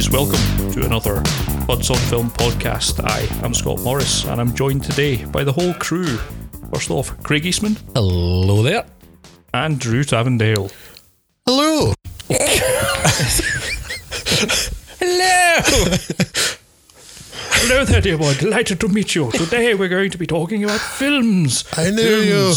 Apologies, welcome to another Buds on Film podcast. I am Scott Morris and I'm joined today by the whole crew. First off, Craig Eastman Hello there. and Drew Tavendale. Hello. Hello. Hello there, dear boy. Delighted to meet you. Today we're going to be talking about films. I knew you.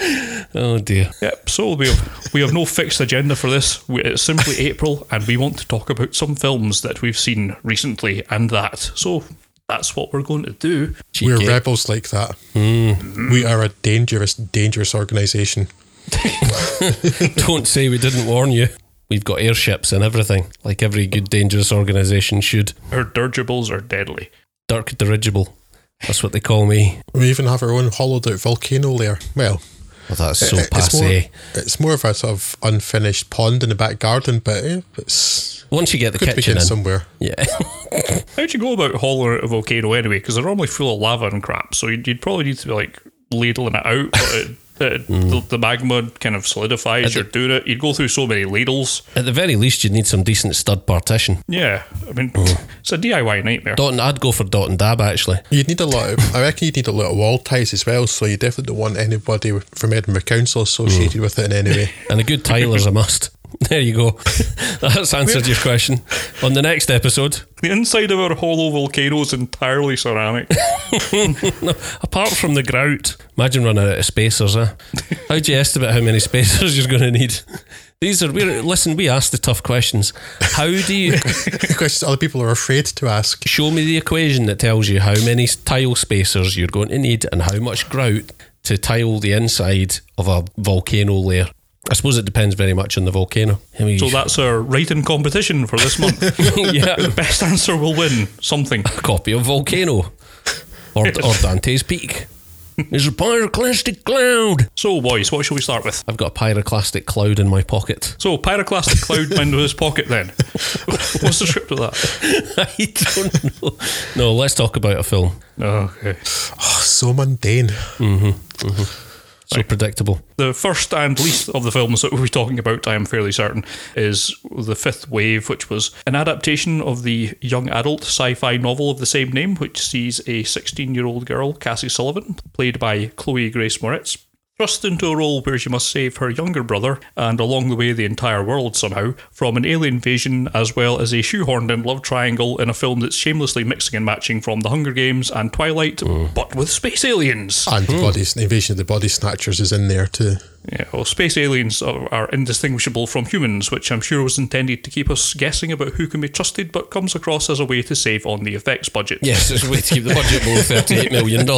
Films. oh dear. Yep. So we have we have no fixed agenda for this. We- It's simply April, and we want to talk about some films that we've seen recently, and that. So that's what we're going to do. We're Cheeky. rebels like that. Hmm. We are a dangerous, dangerous organisation. Don't say we didn't warn you. We've got airships and everything, like every good dangerous organisation should. Our dirigibles are deadly. Dark Dirigible. That's what they call me. We even have our own hollowed out volcano layer. Well, Well, that's so it- it's more, passe. it's more of a sort of unfinished pond in the back garden, but eh, it's Once you get the could kitchen begin in, somewhere. yeah. How'd you go about hollowing out a volcano anyway? Because they're normally full of lava and crap, so you'd, you'd probably need to be like ladling it out. But it, it, the, the magma kind of solidifies. You're doing it. You'd go through so many ladles. At the very least, you'd need some decent stud partition. Yeah, I mean, Mm. it's a DIY nightmare. Dot and I'd go for dot and dab actually. You'd need a lot of, I reckon you'd need a lot of wall ties as well, so you definitely don't want anybody from Edinburgh Council associated with it in any way. And a good tiler's a must. There you go. That's answered your question. On the next episode, The inside of our hollow volcano is entirely ceramic. no, apart from the grout, imagine running out of spacers, huh? How do you estimate how many spacers you're going to need? These are, we're, listen, we ask the tough questions. How do you Questions other people are afraid to ask. show me the equation that tells you how many tile spacers you're going to need and how much grout to tile the inside of a volcano layer? I suppose it depends very much on the volcano. I mean, So that's our writing competition for this month. yeah, the best answer will win something. a copy of Volcano or, or Dante's Peak. Is a pyroclastic cloud. So, boys, what shall we start with? I've got a pyroclastic cloud in my pocket. So, pyroclastic cloud into his pocket then. What's the script of that? I don't know. No, let's talk about a film. Okay. Oh, so mundane. So predictable. The first and least of the films that we'll be talking about, I am fairly certain, is The Fifth Wave, which was an adaptation of the young adult sci fi novel of the same name, which sees a 16 year old girl, Cassie Sullivan, played by Chloe Grace Moretz. Thrust into a role where she must save her younger brother and along the way the entire world somehow from an alien invasion as well as a shoehorned in love triangle in a film that's shamelessly mixing and matching from The Hunger Games and Twilight, oh. but with space aliens. And the hmm. bodies, the invasion of the body snatchers is in there too. Yeah, well, space aliens are, are indistinguishable from humans, which I'm sure was intended to keep us guessing about who can be trusted, but comes across as a way to save on the effects budget. Yes, it's a way to keep the budget below $38 million.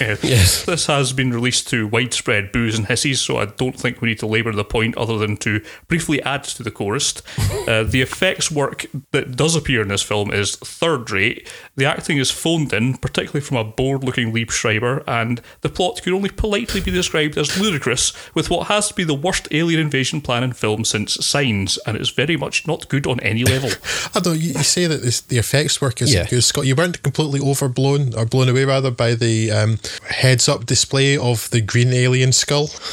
Yeah. Yes. This has been released to widespread boos and hisses, so I don't think we need to labour the point other than to briefly add to the chorus. Uh, the effects work that does appear in this film is third rate. The acting is phoned in, particularly from a bored looking Liev Schreiber, and the plot could only politely be described as ludicrous, with what has to be the worst alien invasion plan in film since Signs, and it's very much not good on any level. I don't. You, you say that this, the effects work isn't Yeah. good, Scott. You weren't completely overblown or blown away rather by the um, heads-up display of the green alien skull.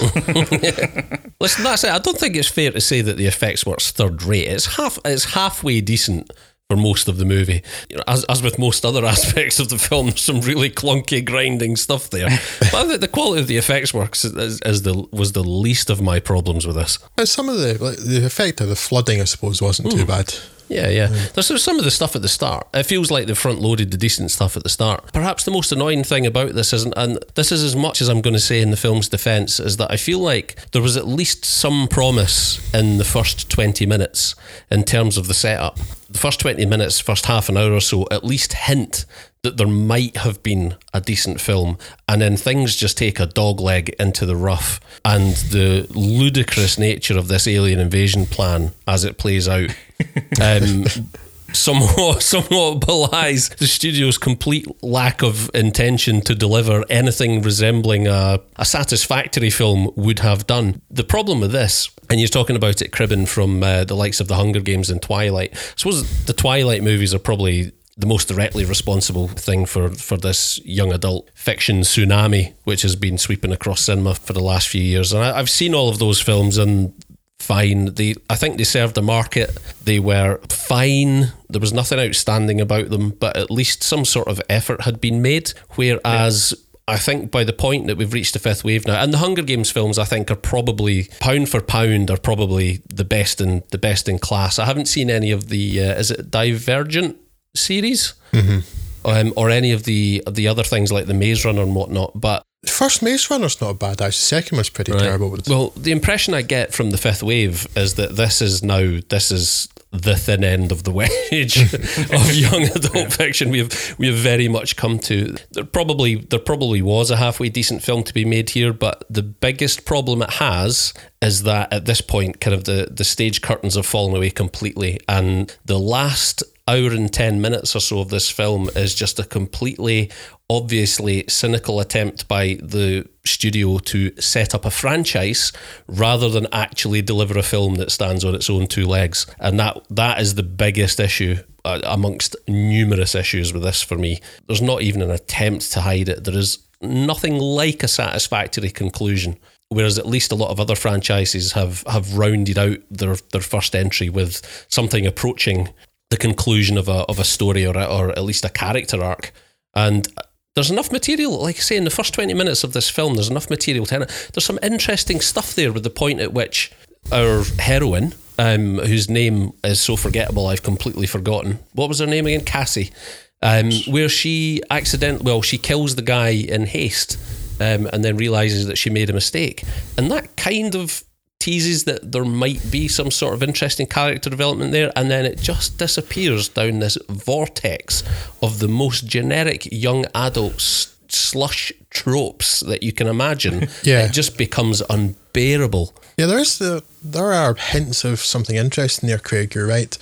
Listen, that's it. I don't think it's fair to say that the effects work's third rate. It's half. It's halfway decent for most of the movie. You know, as, as with most other aspects of the film, there's some really clunky, grinding stuff there. but the quality of the effects works is, is the was the least of my problems with this. And some of the like, the effect of the flooding, I suppose, wasn't too hmm. bad. Yeah, yeah. Hmm. There's, there's some of the stuff at the start. It feels like they've front loaded the decent stuff at the start. Perhaps the most annoying thing about this isn't, and this is as much as I'm going to say in the film's defense, is that I feel like there was at least some promise in the first 20 minutes in terms of the setup. The first 20 minutes, first half an hour or so, at least hint that there might have been a decent film, and then things just take a dog leg into the rough, and the ludicrous nature of this alien invasion plan as it plays out um, somewhat somewhat belies the studio's complete lack of intention to deliver anything resembling a, a satisfactory film would have done. The problem with this, and you're talking about it cribbing from uh, the likes of the Hunger Games and Twilight. I suppose the Twilight movies are probably the most directly responsible thing for, for this young adult fiction tsunami, which has been sweeping across cinema for the last few years. And I, I've seen all of those films, and fine. They, I think they served the market. They were fine. There was nothing outstanding about them, but at least some sort of effort had been made. Whereas. I think by the point that we've reached the fifth wave now, and the Hunger Games films, I think are probably pound for pound are probably the best in the best in class. I haven't seen any of the uh, is it Divergent series, um, or any of the of the other things like the Maze Runner and whatnot. But The first Maze Runner's not a bad. Actually, the second one's pretty terrible. Well, the impression I get from the fifth wave is that this is now this is the thin end of the wedge of young adult fiction. We have we have very much come to. There probably there probably was a halfway decent film to be made here, but the biggest problem it has is that at this point, kind of the the stage curtains have fallen away completely, and the last hour and 10 minutes or so of this film is just a completely obviously cynical attempt by the studio to set up a franchise rather than actually deliver a film that stands on its own two legs. And that that is the biggest issue uh, amongst numerous issues with this for me. There's not even an attempt to hide it. There is nothing like a satisfactory conclusion whereas at least a lot of other franchises have have rounded out their their first entry with something approaching the conclusion of a of a story or a, or at least a character arc. And there's enough material like I say in the first 20 minutes of this film there's enough material to there's some interesting stuff there with the point at which our heroine um, whose name is so forgettable I've completely forgotten. What was her name again? Cassie. Um, where she accidentally, well she kills the guy in haste um, and then realizes that she made a mistake. And that kind of teases that there might be some sort of interesting character development there, and then it just disappears down this vortex of the most generic young adult s- slush tropes that you can imagine. Yeah. It just becomes unbearable. Yeah, there is the there are hints of something interesting there, Craig. You're right.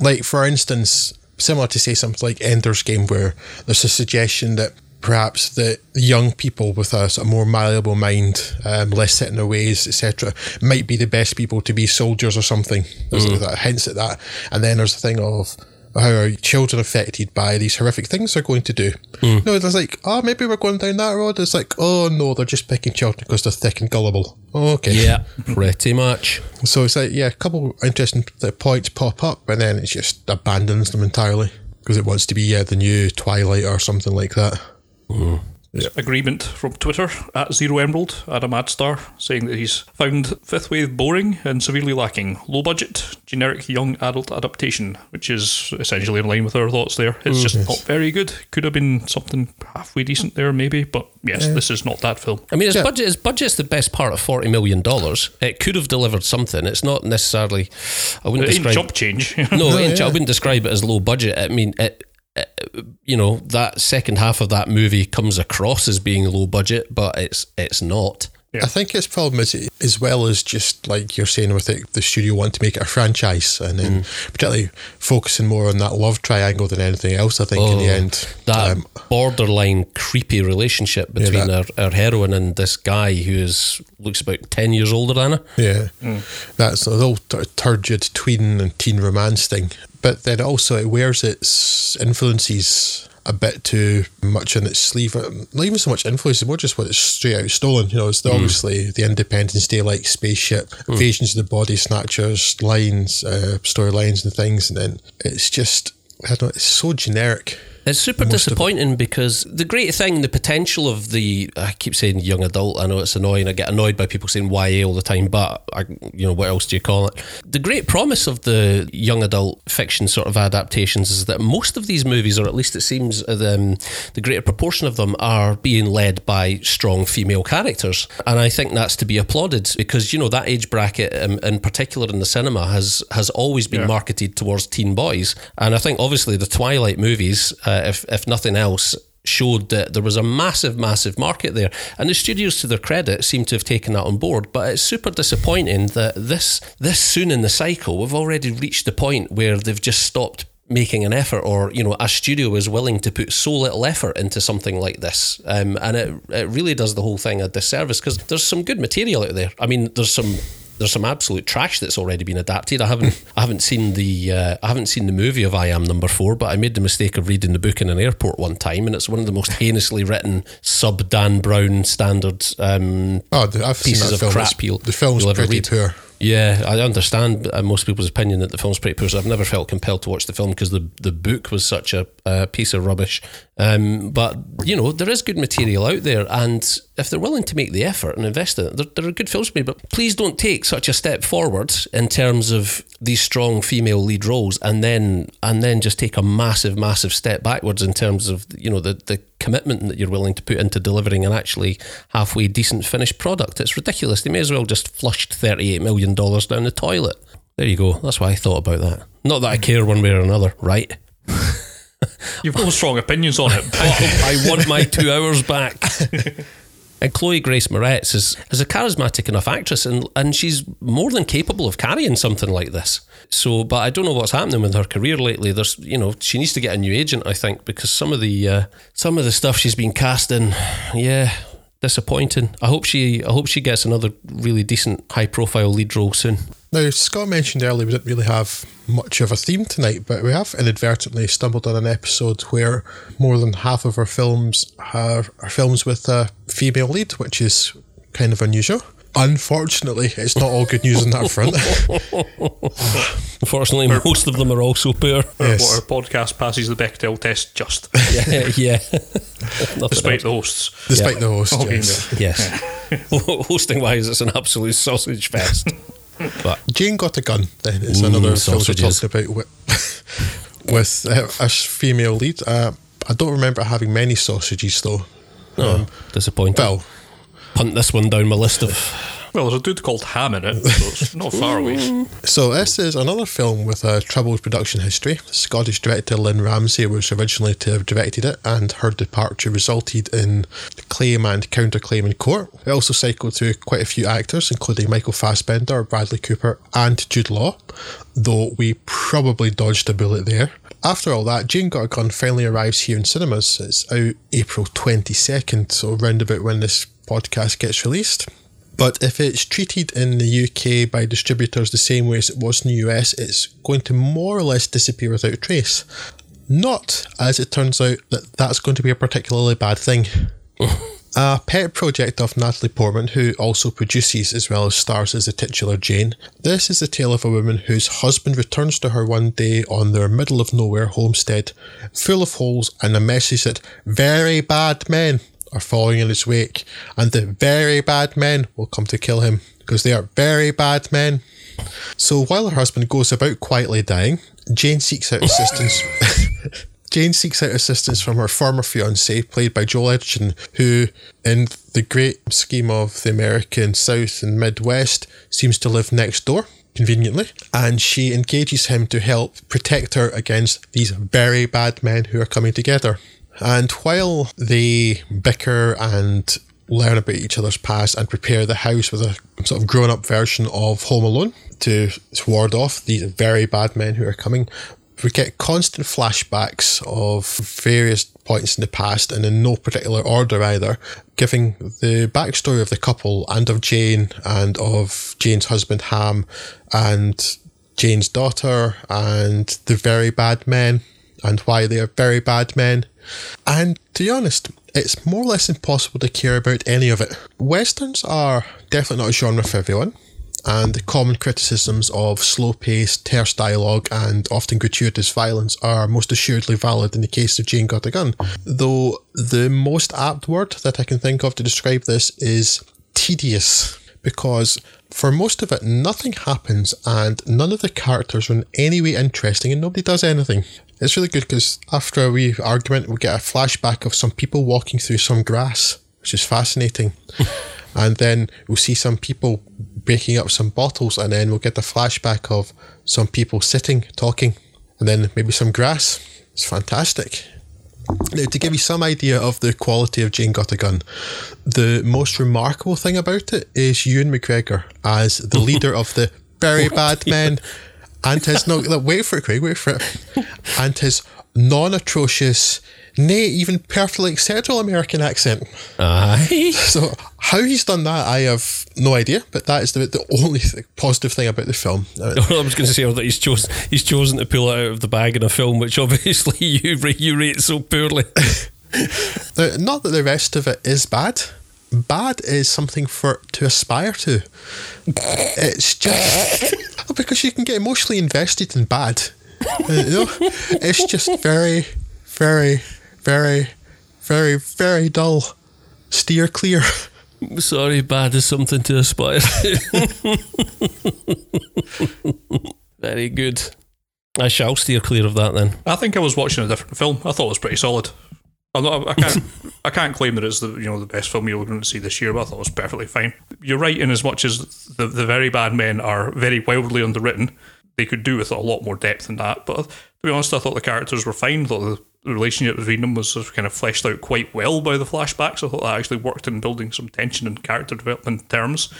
Like for instance, similar to say something like Ender's Game, where there's a suggestion that perhaps that young people with a, sort of more malleable mind, um, less set in their ways, etc., might be the best people to be soldiers or something. There's that hints at that, and then there's the thing of how are children affected by these horrific things they're going to do. No, it's like, oh, maybe we're going down that road. It's like, oh no, they're just picking children because they're thick and gullible. Okay. Yeah, pretty much. So it's like, yeah, a couple interesting points pop up, and then it just abandons them entirely because it wants to be yeah the new Twilight or something like that. Agreement from Twitter at Zero Emerald, Adam Adstar, saying that he's found Fifth Wave boring and severely lacking. Low budget, generic young adult adaptation, which is essentially in line with our thoughts there. It's mm. just not very good. Could have been something halfway decent there, maybe, but yes, this is not that film. I mean, its Yeah. budget, its budget's the best part of forty million dollars. It could have delivered something. It's not necessarily. I wouldn't It ain't describe. chop change. No, it ain't- yeah. I wouldn't describe it as low budget. I mean, it, it, you know, that second half of that movie comes across as being low budget, but it's it's not. Yeah. I think its problem is as well as just like you're saying with it, the studio want to make it a franchise, and then particularly focusing more on that love triangle than anything else. I think in the Oh, end, That Um, borderline creepy relationship between that- our, our heroine and this guy who is looks about ten years older than her. Yeah, that's a little tur- turgid tween and teen romance thing. But then also it wears its influences a bit too much in its sleeve. Not even so much influence, more just what it's straight out stolen. You know, it's the, obviously the Independence Day like spaceship, invasions of the body snatchers, lines, uh, storylines and things, and then it's just I don't know, it's so generic. It's super disappointing because the great thing, the potential of the I keep saying young adult. I know it's annoying. I get annoyed by people saying YA all the time, but I, you know what else do you call it? The great promise of the young adult fiction sort of adaptations is that most of these movies, or at least it seems the, the greater proportion of them, are being led by strong female characters, and I think that's to be applauded because you know that age bracket, um, in particular in the cinema, has has always been Yeah. marketed towards teen boys, and I think obviously the Twilight movies, uh, if if nothing else, showed that there was a massive, massive market there, and the studios, to their credit, seem to have taken that on board. But it's super disappointing that this this soon in the cycle, we've already reached the point where they've just stopped making an effort or you know a studio is willing to put so little effort into something like this. Um, and it, it really does the whole thing a disservice because there's some good material out there. I mean there's some there's some absolute trash that's already been adapted. I haven't I haven't seen the uh, I haven't seen the movie of I Am Number Four, but I made the mistake of reading the book in an airport one time, and it's one of the most heinously written sub Dan Brown standard um, Oh, I've pieces of film. crap It's- you'll, the film's you'll ever pretty read. poor. Yeah, I understand uh, most people's opinion that the film's pretty poor. So I've never felt compelled to watch the film because the the book was such a, a piece of rubbish. Um, but you know, there is good material out there, and if they're willing to make the effort and invest in it, there, there are good films made. But please don't take such a step forward in terms of these strong female lead roles, and then and then just take a massive, massive step backwards in terms of you know the the commitment that you're willing to put into delivering an actually halfway decent finished product. It's ridiculous. They may as well just flushed thirty eight million dollars down the toilet. There you go. That's why I thought about that. Not that I care one way or another, right? You've got strong opinions on it. But I want my two hours back. And Chloe Grace Moretz is, is a charismatic enough actress and, and she's more than capable of carrying something like this. So, but I don't know what's happening with her career lately. There's, you know, she needs to get a new agent, I think, because some of the uh, some of the stuff she's been cast in, yeah, disappointing. I hope she I hope she gets another really decent high profile lead role soon. Now, Scott mentioned earlier we didn't really have much of a theme tonight, but we have inadvertently stumbled on an episode where more than half of our films are, are films with a female lead, which is kind of unusual. Unfortunately, it's not all good news on that front. Unfortunately, most of them are also poor. Yes. our podcast passes the Bechdel test just, Yeah, yeah. Despite else. the hosts. Despite Yeah. the hosts. Okay, yes. Yes. Hosting wise, it's an absolute sausage fest. But Jane Got a Gun, then, it's Mm, another film we're sausages. talking about with, with uh, a female lead. Uh, I don't remember having many sausages, though. no, disappointing. Well, Punt this one down my list of. Well, there's a dude called Ham in it, so it's not far away. So this is another film with a troubled production history. Scottish director Lynne Ramsay was originally to have directed it, and her departure resulted in claim and counterclaim in court. It also cycled through quite a few actors, including Michael Fassbender, Bradley Cooper, and Jude Law, though we probably dodged a bullet there. After all that, Jane Got a Gun finally arrives here in cinemas. It's out April 22nd, so round about when this podcast gets released. But if it's treated in the UK by distributors the same way as it was in the US, it's going to more or less disappear without a trace. Not, as it turns out, that that's going to be a particularly bad thing. A pet project of Natalie Portman, who also produces as well as stars as the titular Jane. This is the tale of a woman whose husband returns to her one day on their middle of nowhere homestead, full of holes and a message that very bad men are following in his wake, and the very bad men will come to kill him because they are very bad men. So while her husband goes about quietly dying, Jane seeks out assistance. Jane seeks out assistance from her former fiance, played by Joel Edgerton, who, in the great scheme of the American South and Midwest, seems to live next door, conveniently. And she engages him to help protect her against these very bad men who are coming together. And while they bicker and learn about each other's past and prepare the house with a sort of grown up version of Home Alone to ward off these very bad men who are coming, we get constant flashbacks of various points in the past and in no particular order either, giving the backstory of the couple and of Jane and of Jane's husband Ham and Jane's daughter and the very bad men and why they are very bad men. And to be honest, it's more or less impossible to care about any of it. Westerns are definitely not a genre for everyone, and the common criticisms of slow paced, terse dialogue, and often gratuitous violence are most assuredly valid in the case of Jane Got a Gun. Though the most apt word that I can think of to describe this is tedious, because for most of it, nothing happens and none of the characters are in any way interesting and nobody does anything. It's really good because after a wee argument, we get a flashback of some people walking through some grass, which is fascinating. and then we'll see some people breaking up some bottles, and then we'll get a flashback of some people sitting, talking, and then maybe some grass. It's fantastic. Now, to give you some idea of the quality of Jane Got a Gun, the most remarkable thing about it is Ewan McGregor as the leader of the very bad men and his no wait for it, Craig, wait for it. And his non atrocious, nay, even perfectly acceptable American accent. Aye. So how he's done that, I have no idea. But that is the, the only th- positive thing about the film. Uh, I was going to say that he's chosen he's chosen to pull it out of the bag in a film, which obviously you you rate so poorly. Not that the rest of it is bad. bad is something for to aspire to. it's just because you can get emotionally invested in bad. Uh, you know, it's just very, very, very, very, very dull. Steer clear. Sorry, bad is something to aspire to. Very good. I shall steer clear of that then. I think I was watching a different film. I thought it was pretty solid. I'm not, I can't. I can't claim that it's the you know the best film you're going to see this year, but I thought it was perfectly fine. You're right in as much as the the very bad men are very wildly underwritten. They could do with a lot more depth than that. But to be honest, I thought the characters were fine. I thought the relationship between them was kind of fleshed out quite well by the flashbacks. I thought that actually worked in building some tension and character development terms.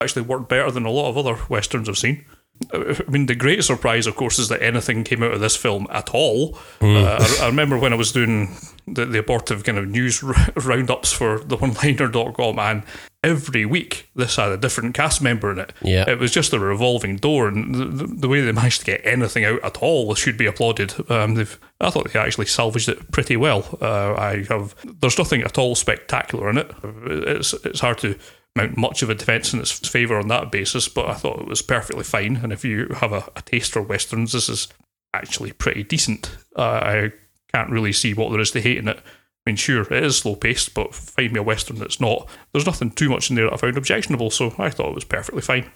Actually worked better than a lot of other westerns I've seen. I mean, the great surprise, of course, is that anything came out of this film at all. Uh, I, I remember when I was doing the, the abortive kind of news r- roundups for the oneliner.com, and every week this had a different cast member in it. Yeah. It was just a revolving door, and the, the, way they managed to get anything out at all should be applauded. Um, they've, I thought they actually salvaged it pretty well. Uh, I have. There's nothing at all spectacular in it. It's it's hard to mount much of a defence in its favour on that basis, but I thought it was perfectly fine. And if you have a, a taste for westerns, this is actually pretty decent. Uh, I can't really see what there is to hate in it. I mean, sure, it is slow paced, but find me a western that's not. There's nothing too much in there that I found objectionable, so I thought it was perfectly fine.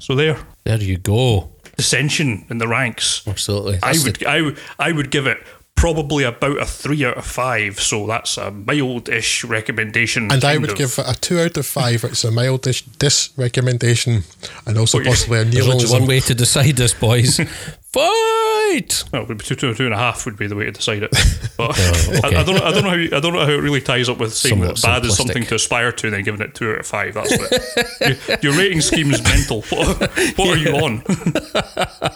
So there, There you go. dissension in the ranks. Absolutely. I would, the- I would, I would give it probably about a three out of five. So that's a mild-ish recommendation. And I would of- give it a two out of five. It's a mild dis, recommendation, and also possibly a There's only one way to decide this, boys. Fight! Well, it would be two, two, two and a half would be the way to decide it. But Oh, okay. I, I don't, know, I don't know how, you, I don't know how it really ties up with saying Somewhat that bad is something to aspire to, and then giving it two out of five. That's what your, your rating scheme is mental. What, what are you on?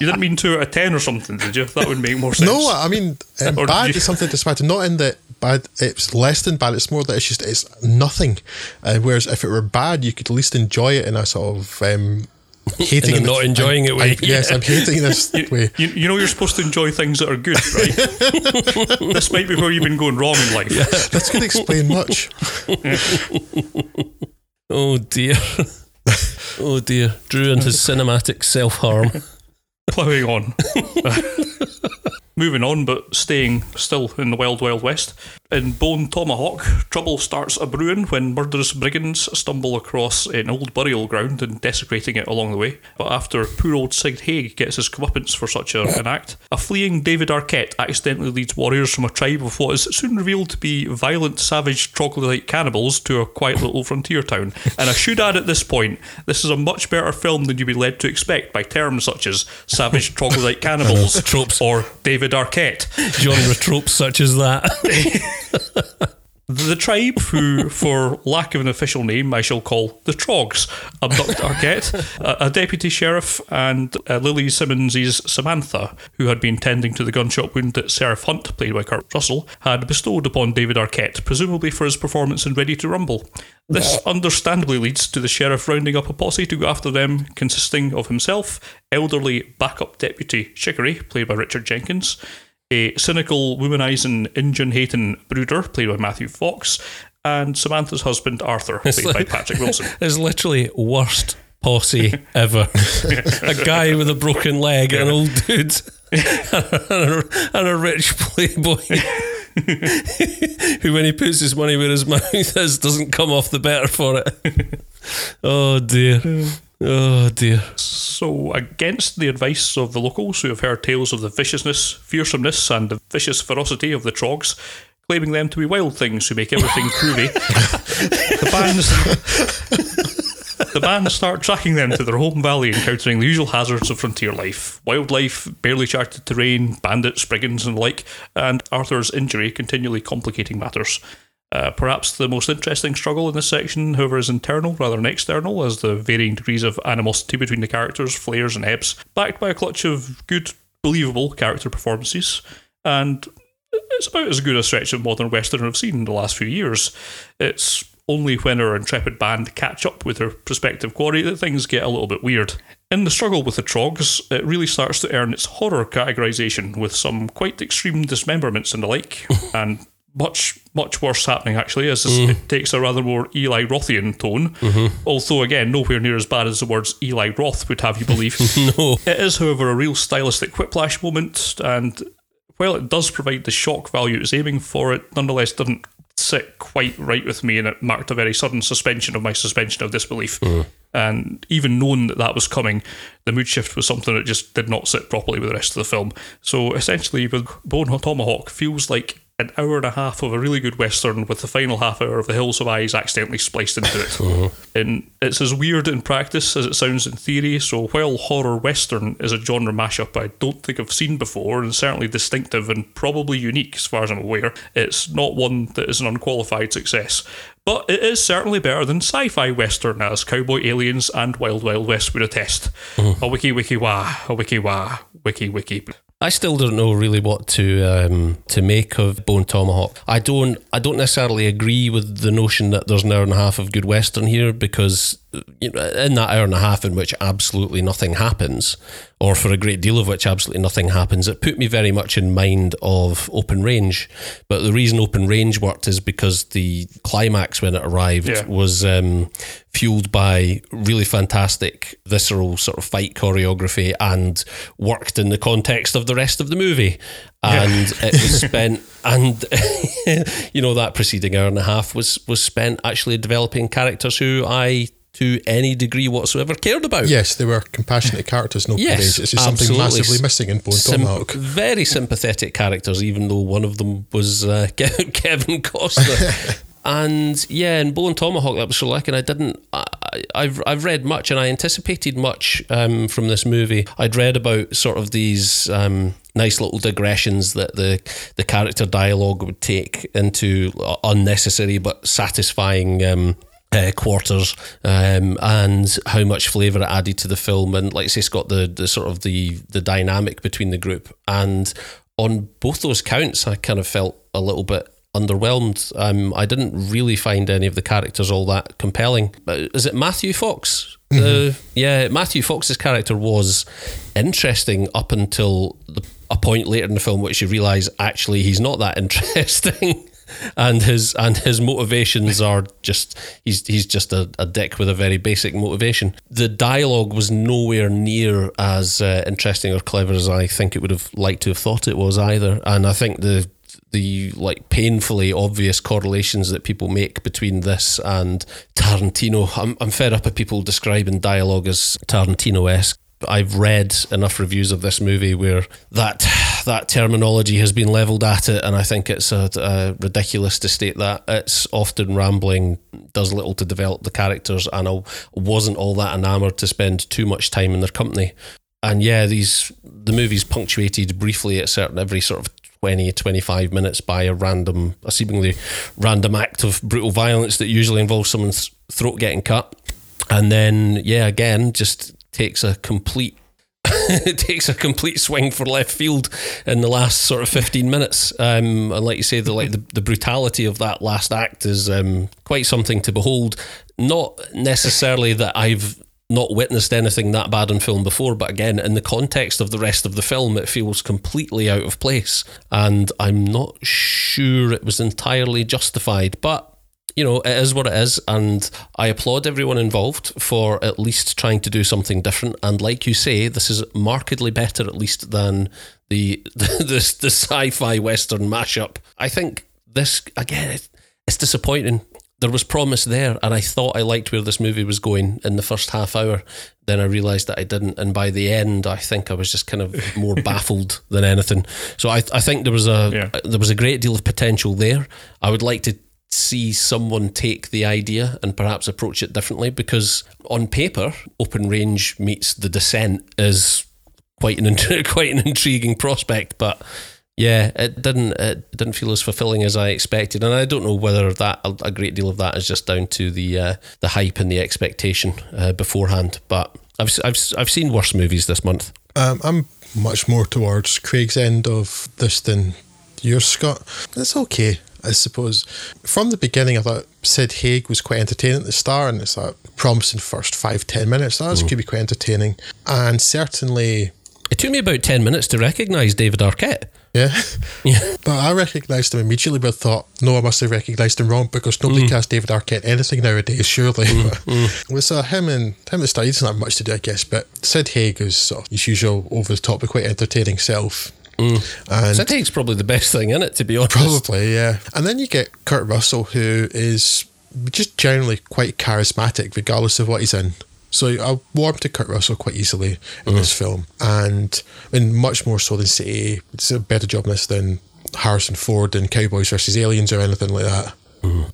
you didn't mean two out of ten or something, did you? That would make more sense. No, I mean um, bad you- is something to aspire to. Not in that bad. It's less than bad. It's more that it's just it's nothing. Uh, whereas if it were bad, you could at least enjoy it in a sort of um, hating. In a it- not enjoying it way. I- yes, I'm hating this way. You, you know you're supposed to enjoy things that are good, right? this might be where you've been going wrong in life. This could explain much. Oh dear. oh dear. Drew and his cinematic self harm. Ploughing on. Moving on, but staying still in the wild, wild west. In Bone Tomahawk, trouble starts a brewing when murderous brigands stumble across an old burial ground and desecrating it along the way. But after poor old Sid Haig gets his comeuppance for such a, an act, a fleeing David Arquette accidentally leads warriors from a tribe of what is soon revealed to be violent, savage, troglodyte cannibals to a quiet little frontier town. And I should add at this point, this is a much better film than you'd be led to expect by terms such as savage troglodyte cannibals or David Arquette. Genre tropes such as that. The tribe, who, for lack of an official name, I shall call the Trogs, abduct Arquette, a, a deputy sheriff, and uh, Lili Simmons' Samantha, who had been tending to the gunshot wound that Sheriff Hunt, played by Kurt Russell, had bestowed upon David Arquette, presumably for his performance in Ready to Rumble. This understandably leads to the sheriff rounding up a posse to go after them, consisting of himself, elderly backup deputy Chicory, played by Richard Jenkins, a cynical, womanising, Injun hating brooder, played by Matthew Fox, and Samantha's husband, Arthur, played by Patrick Wilson. It's literally worst posse ever. a guy with a broken leg, an old dude, and, a, and a rich playboy. Who, when he puts his money where his mouth is, doesn't come off the better for it. Oh dear. Oh dear. So, against the advice of the locals who have heard tales of the viciousness, fearsomeness, and the vicious ferocity of the Trogs, claiming them to be wild things who make everything groovy, the bands. The band start tracking them to their home valley, encountering the usual hazards of frontier life wildlife, barely charted terrain, bandits, brigands, and the like, and Arthur's injury continually complicating matters. Uh, perhaps the most interesting struggle in this section, however, is internal rather than external, as the varying degrees of animosity between the characters flares and ebbs, backed by a clutch of good, believable character performances. And it's about as good a stretch of modern western I've seen in the last few years. It's only when our intrepid band catch up with their prospective quarry that things get a little bit weird. In the struggle with the Trogs, it really starts to earn its horror categorisation with some quite extreme dismemberments and the like, and much much worse happening actually as mm-hmm. it takes a rather more Eli Rothian tone. Mm-hmm. Although again nowhere near as bad as the words Eli Roth would have you believe. No. it is however a real stylistic whiplash moment and while it does provide the shock value it's aiming for it nonetheless doesn't sit quite right with me and it marked a very sudden suspension of my suspension of disbelief. Mm-hmm. And even knowing that that was coming the mood shift was something that just did not sit properly with the rest of the film. So essentially with Bone Tomahawk feels like an hour and a half of a really good western with the final half hour of The Hills Have Eyes accidentally spliced into it. Uh-huh. And it's as weird in practice as it sounds in theory. So while horror western is a genre mashup I don't think I've seen before and certainly distinctive and probably unique as far as I'm aware, it's not one that is an unqualified success. But it is certainly better than sci-fi western as Cowboy Aliens and Wild Wild West would attest. Uh-huh. A wiki wiki wah, a wiki wah, wiki wiki. I still don't know really what to um, to make of Bone Tomahawk. I don't I don't necessarily agree with the notion that there's an hour and a half of good western here because you know in that hour and a half in which absolutely nothing happens, or for a great deal of which absolutely nothing happens, it put me very much in mind of Open Range. But the reason Open Range worked is because the climax when it arrived Yeah. was um, fueled by really fantastic visceral sort of fight choreography and worked in the context of the rest of the movie. And it was spent, and you know that preceding hour and a half was was spent actually developing characters who I, to any degree whatsoever, cared about. Yes, they were compassionate characters, no Yes. It's just something massively missing in Bone Sym- Tomahawk. very sympathetic characters, even though one of them was uh, Kevin Costner. and yeah, in Bone Tomahawk, that was so like, and I didn't. I, I- I've I've read much, and I anticipated much um, from this movie. I'd read about sort of these. Um, Nice little digressions that the the character dialogue would take into unnecessary but satisfying um, uh, quarters um, and how much flavour it added to the film. And like I say Scott the, the sort of the the dynamic between the group. And on both those counts I kind of felt a little bit underwhelmed. Um, I didn't really find any of the characters all that compelling. But is it Matthew Fox? Uh, yeah Matthew Fox's character was interesting up until the, a point later in the film which you realise actually he's not that interesting and his and his motivations are just he's he's just a, a dick with a very basic motivation. The dialogue was nowhere near as uh, interesting or clever as I think it would have liked to have thought it was either, and I think the the like painfully obvious correlations that people make between this and Tarantino. I'm I'm fed up of people describing dialogue as Tarantino esque. I've read enough reviews of this movie where that that terminology has been leveled at it, and I think it's uh uh ridiculous to state that it's often rambling, does little to develop the characters, and I wasn't all that enamored to spend too much time in their company. And yeah, these the movie's punctuated briefly at certain every sort of 20, 25 minutes by a random, a seemingly random act of brutal violence that usually involves someone's throat getting cut. And then, yeah, again, just takes a complete it takes a complete swing for left field in the last sort of 15 minutes. Um, and like you say, the like the, the brutality of that last act is um, quite something to behold. Not necessarily that I've not witnessed anything that bad in film before, but again, in the context of the rest of the film, it feels completely out of place. And I'm not sure it was entirely justified, but you know, it is what it is, and I applaud everyone involved for at least trying to do something different. And like you say, this is markedly better, at least, than the the, the sci-fi western mashup. I think this again, it, it's disappointing. There was promise there, and I thought I liked where this movie was going in the first half hour. Then I realised that I didn't, and by the end, I think I was just kind of more baffled than anything. So I, I think there was a Yeah. there was a great deal of potential there. I would like to see someone take the idea and perhaps approach it differently because on paper open range meets the descent is quite an quite an intriguing prospect but yeah it didn't it didn't feel as fulfilling as I expected and I don't know whether that a great deal of that is just down to the uh, the hype and the expectation uh, beforehand but I've, I've I've seen worse movies this month Um, I'm much more towards Craig's end of this than yours, Scott. It's okay, I suppose. From the beginning, I thought Sid Haig was quite entertaining at the start, and it's like promising first five, ten minutes. That was could be quite entertaining. And certainly, it took me about 10 minutes to recognise David Arquette Yeah. Yeah. But I recognised him immediately, but thought, no, I must have recognised him wrong because nobody Mm. casts David Arquette anything nowadays, surely. It was uh, him and him and Study doesn't have much to do, I guess, but Sid Haig is sort of his usual over the top but quite entertaining self. Mm. And Sid Haig's probably the best thing in it, to be honest. Probably, yeah. And then you get Kurt Russell, who is just generally quite charismatic, regardless of what he's in. So I warmed to Kurt Russell quite easily in mm. this film, and I mean, much more so than say it's a better job in this than Harrison Ford in Cowboys versus Aliens or anything like that.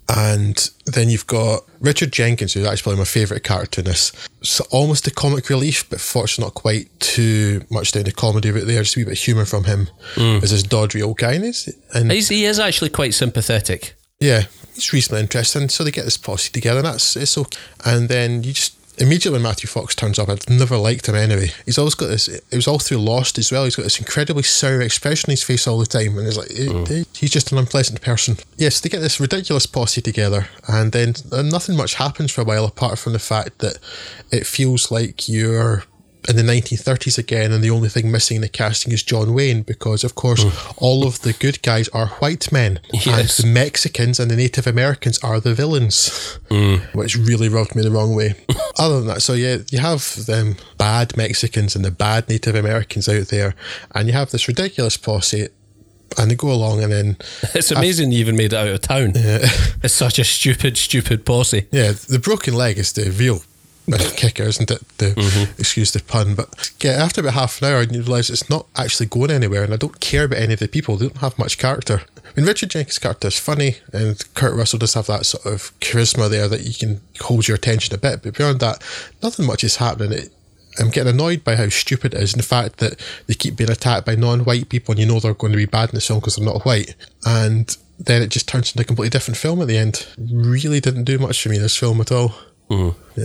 And then you've got Richard Jenkins, who's actually probably my favourite character in this. So almost a comic relief, but fortunately not quite too much down to comedy right there. Just a wee bit of humour from him mm. as this dodgy old guy. And, he's, and He's, he is actually quite sympathetic. yeah, it's reasonably interesting. So they get this posse together, and that's it's okay. And then you just immediately Matthew Fox turns up, I'd never liked him anyway. He's always got this. It was all through Lost as well. He's got this incredibly sour expression on his face all the time, and it's like eh, he's just an unpleasant person. Yes, they get this ridiculous posse together, and then nothing much happens for a while apart from the fact that it feels like you're. In the 1930s again, and the only thing missing in the casting is John Wayne because, of course, all of the good guys are white men, Yes. and the Mexicans and the Native Americans are the villains, mm. which really rubbed me the wrong way. Other than that, so yeah, you have them bad Mexicans and the bad Native Americans out there, and you have this ridiculous posse, and they go along, and then It's amazing you even made it out of town. It's such a stupid, stupid posse. yeah, the broken leg is the real. Kicker, isn't it? The mm-hmm. excuse the pun, but yeah, after about half an hour, you realise it's not actually going anywhere, and I don't care about any of the people. They don't have much character. I mean, Richard Jenkins' character is funny, and Kurt Russell does have that sort of charisma there that you can hold your attention a bit. But beyond that, nothing much is happening. It, I'm getting annoyed by how stupid it is, and the fact that they keep being attacked by non-white people, and you know they're going to be bad in this film because they're not white, and then it just turns into a completely different film at the end. Really didn't do much for me this film at all.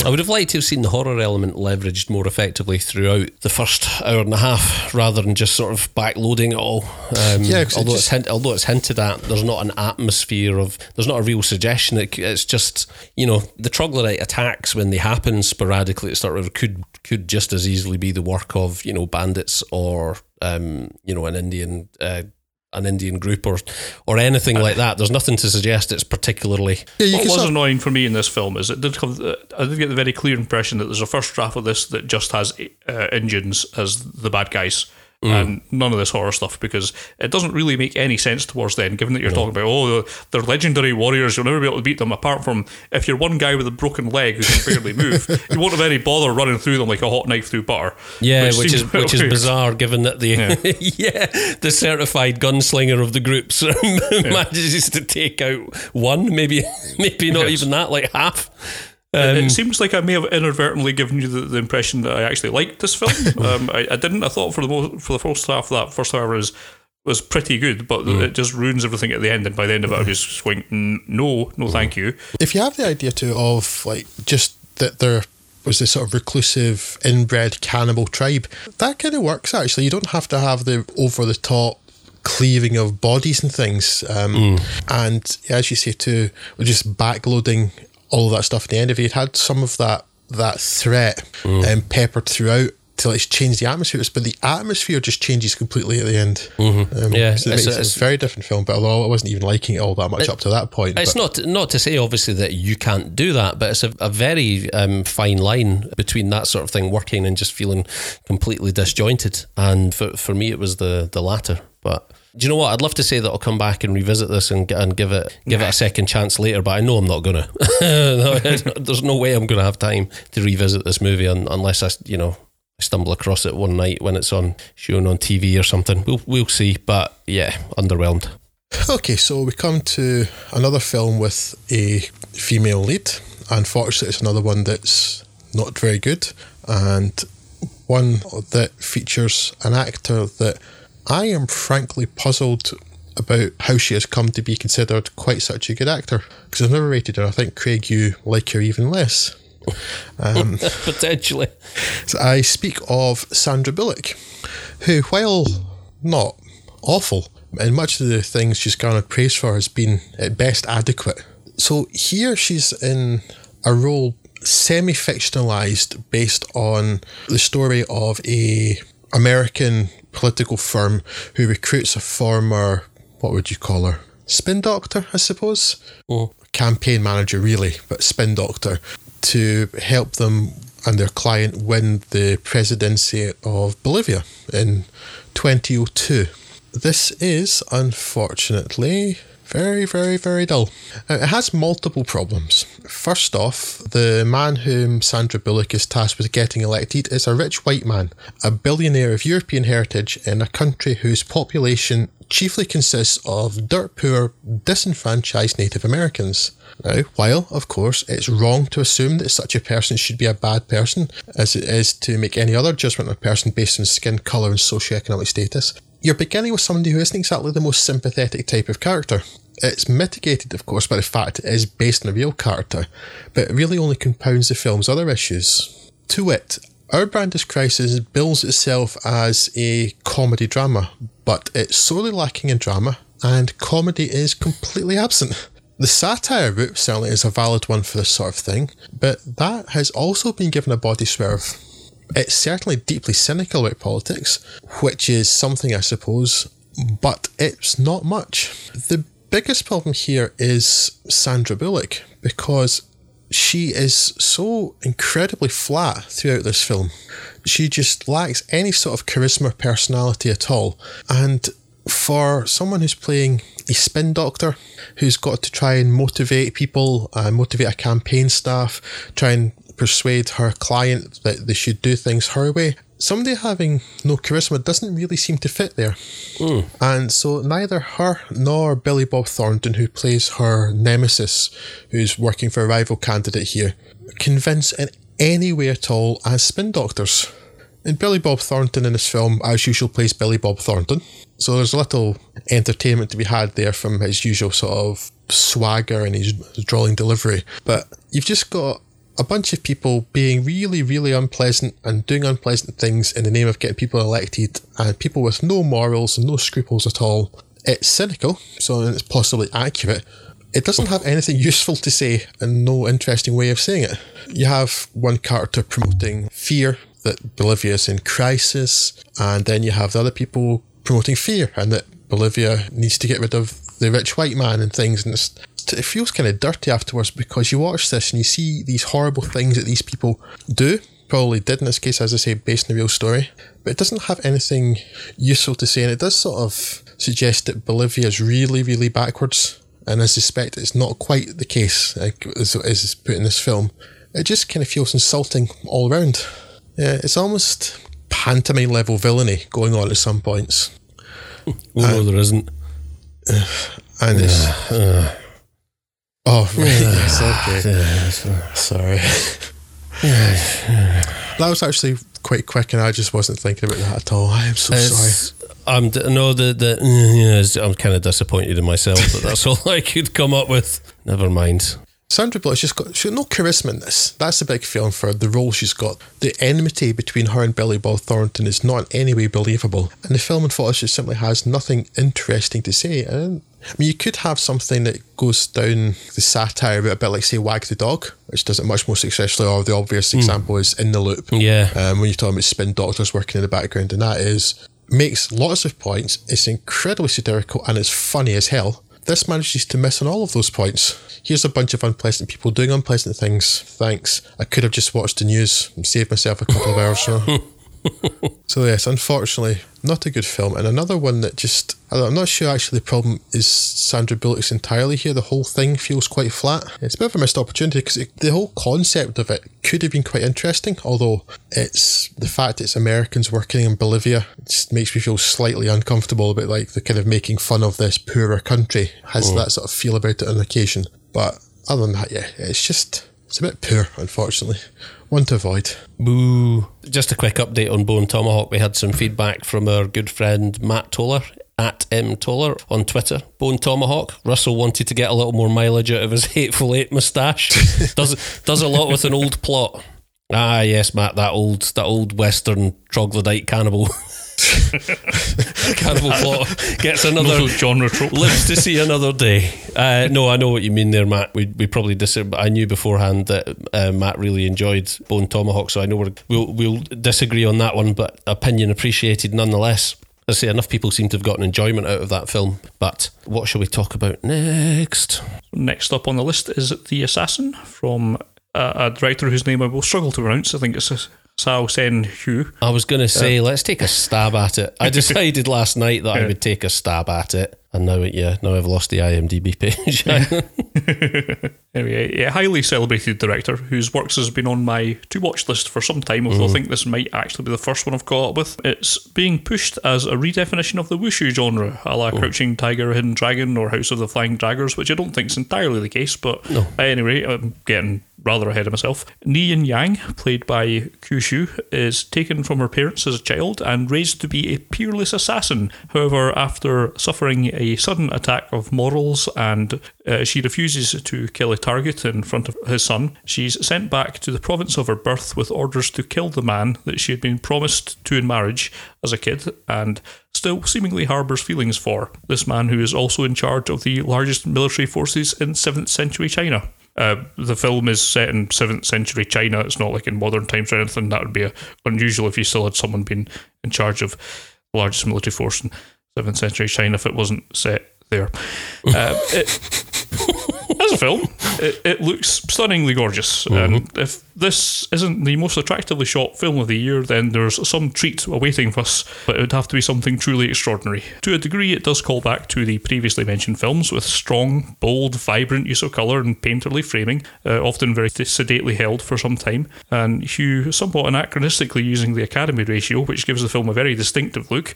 I would have liked to have seen the horror element leveraged more effectively throughout the first hour and a half, rather than just sort of backloading it all. Um, Yeah, 'cause it although just- it's hint, although it's hinted at, there's not an atmosphere of there's not a real suggestion. It, it's just you know the troglodyte attacks when they happen sporadically. It sort of could could just as easily be the work of you know bandits or um, you know an Indian. Uh, an Indian group or or anything like that. There's nothing to suggest it's particularly Yeah, what was sort of- annoying for me in this film is it did come. uh, I did get the very clear impression that there's a first draft of this that just has uh, Indians as the bad guys. Mm. And none of this horror stuff because it doesn't really make any sense towards then, given that you're talking about, oh, they're legendary warriors, you'll never be able to beat them, apart from if you're one guy with a broken leg who can barely move, you won't have any bother running through them like a hot knife through butter. Yeah, which, seems is which is bizarre, given that the yeah. the certified gunslinger of the group sort of manages to take out one, maybe maybe not Yes. even that, like half. It- it um, seems like I may have inadvertently given you the, the impression that I actually liked this film. um, I, I didn't. I thought for the most, for the first half, that first hour was was pretty good, but mm. it just ruins everything at the end. And by the end of it, I was just mm. going, "N- no, no, mm. thank you. if you have the idea too of like just that there was this sort of reclusive inbred cannibal tribe that kind of works actually you don't have to have the over the top cleaving of bodies and things um, and as you say too with just backloading all of that stuff at the end of it it had some of that that threat um, peppered throughout till it's changed the atmosphere but the atmosphere just changes completely at the end um, Yeah, so it it's a- it's- a very different film but although I wasn't even liking it all that much up to that point It's but- not not to say obviously that you can't do that, but it's a, a very um, fine line between that sort of thing working and just feeling completely disjointed. And for for me, it was the the latter. But do you know what? I'd love to say that I'll come back and revisit this and, and give it give it a second chance later, but I know I'm not gonna. There's no way I'm gonna have time to revisit this movie un, unless I you know I stumble across it one night when it's on shown on TV or something. We'll we'll see. But yeah, underwhelmed. Okay, so we come to another film with a female lead. Unfortunately, it's another one that's not very good, and one that features an actor that I am frankly puzzled about how she has come to be considered quite such a good actor. Because I've never rated her. I think Craig, you like her even less. Um, Potentially. So I speak of Sandra Bullock, who, while not awful, and much of the things she's garnered praise for has been at best adequate. So here she's in a role semi-fictionalized based on the story of a American political firm who recruits a former, what would you call her? Spin doctor, I suppose. Oh. Campaign manager, really, but spin doctor to help them and their client win the presidency of Bolivia in 2002. This is, unfortunately, very, very, very dull. Uh, It has multiple problems. First off, the man whom Sandra Bullock is tasked with getting elected is a rich white man, a billionaire of European heritage in a country whose population chiefly consists of dirt poor, disenfranchised Native Americans. Now, while, of course, it's wrong to assume that such a person should be a bad person, as it is to make any other judgment on a person based on skin colour and socioeconomic status, you're beginning with somebody who isn't exactly the most sympathetic type of character. It's mitigated, of course, by the fact it is based on a real character, but it really only compounds the film's other issues. To wit, Our Brand Is Crisis bills itself as a comedy drama, but it's sorely lacking in drama, and comedy is completely absent. The satire route certainly is a valid one for this sort of thing, but that has also been given a body swerve. It's certainly deeply cynical about politics, which is something I suppose, but it's not much. The biggest problem here is Sandra Bullock, because she is so incredibly flat throughout this film. She just lacks any sort of charisma or personality at all. And for someone who's playing a spin doctor who's got to try and motivate people, uh, motivate a campaign staff, try and persuade her client that they should do things her way, somebody having no charisma doesn't really seem to fit there. Hmm. And so neither her nor Billy Bob Thornton, who plays her nemesis, who's working for a rival candidate here, convince in any way at all as spin doctors. And Billy Bob Thornton in this film, as usual, plays Billy Bob Thornton. So there's a little entertainment to be had there from his usual sort of swagger and his drawling delivery. But you've just got a bunch of people being really, really unpleasant and doing unpleasant things in the name of getting people elected, and people with no morals and no scruples at all. It's cynical, so it's possibly accurate. It doesn't have anything useful to say and no interesting way of saying it. You have one character promoting fear that Bolivia is in crisis, and then you have the other people promoting fear and that Bolivia needs to get rid of the rich white man and things. And it's, it feels kind of dirty afterwards because you watch this and you see these horrible things that these people do. Probably did in this case, as I say, based on a real story. But it doesn't have anything useful to say, and it does sort of suggest that Bolivia is really, really backwards. And I suspect it's not quite the case like, as, as is put in this film. It just kind of feels insulting all around. Yeah, it's almost pantomime level villainy going on at some points. Oh, no, there isn't. And it's. Uh. Oh, right. yes, okay. Sorry. that was actually quite quick, and I just wasn't thinking about that at all. I am so sorry. I'm d- no the the mm, yeah, it's- I'm kind of disappointed in myself that that's all I could come up with. Never mind. Sandra Bullock, she's got she's got no charisma in this. That's a big film for the role she's got. The enmity between her and Billy Bob Thornton is not in any way believable, and the film unfortunately simply has nothing interesting to say. And I mean, you could have something that goes down the satire a bit like say Wag the Dog, which does it much more successfully. Or the obvious example is In the Loop. Yeah. Um, when you're talking about spin doctors working in the background, and that is makes lots of points. It's incredibly satirical and it's funny as hell. This manages to miss on all of those points. Here's a bunch of unpleasant people doing unpleasant things. Thanks. I could have just watched the news and saved myself a couple of hours. So, so yes, unfortunately, not a good film. And another one that just I don't know, I'm not sure actually the problem is Sandra Bullock's entirely here. The whole thing feels quite flat. It's a bit of a missed opportunity because the whole concept of it could have been quite interesting. Although it's the fact it's Americans working in Bolivia it just makes me feel slightly uncomfortable about like the kind of making fun of this poorer country has mm. that sort of feel about it on occasion. But other than that, yeah, it's just it's a bit poor, unfortunately. One to avoid. Boo. Just a quick update on Bone Tomahawk. We had some feedback from our good friend Matt Toller at M Toller on Twitter. Bone Tomahawk. Russell wanted to get a little more mileage out of his hateful eight moustache. does does a lot with an old plot. Ah yes, Matt, that old that old western troglodyte cannibal. cannibal plot gets another genre trope. lives to see another day. Uh, no, I know what you mean there, Matt. We, we probably dis- I knew beforehand that uh, Matt really enjoyed Bone Tomahawk, so I know we're, we'll we'll disagree on that one, but opinion appreciated nonetheless. I say enough people seem to have gotten enjoyment out of that film. But what shall we talk about next? Next up on the list is The Assassin from a, a director whose name I will struggle to pronounce. I think it's Sao Sen Hu. I was going to say, let's take a stab at it. I decided last night that I would take a stab at it, and now, yeah, now I've lost the IMDb page. Anyway, a highly celebrated director whose works has been on my to watch list for some time, although I mm. think this might actually be the first one I've caught up with. It's being pushed as a redefinition of the wushu genre, a la oh. Crouching Tiger, Hidden Dragon, or House of the Flying Daggers, which I don't think is entirely the case, but anyway, I'm getting rather ahead of myself. Ni Yin Yang, played by Kyushu, is taken from her parents as a child and raised to be a peerless assassin. However, after suffering a sudden attack of morals and uh, she refuses to kill a target in front of his son, she's sent back to the province of her birth with orders to kill the man that she had been promised to in marriage as a kid and still seemingly harbours feelings for. This man who is also in charge of the largest military forces in 7th century China. Uh, the film is set in 7th century China. It's not like in modern times or anything. That would be uh unusual if you still had someone being in charge of the largest military force in 7th century China if it wasn't set there. Uh, it, as a film, it, it looks stunningly gorgeous. And if this isn't the most attractively shot film of the year, then there's some treat awaiting us, but it would have to be something truly extraordinary. To a degree, it does call back to the previously mentioned films with strong, bold, vibrant use of colour and painterly framing, uh, often very sedately held for some time. And Hugh somewhat anachronistically using the Academy ratio, which gives the film a very distinctive look.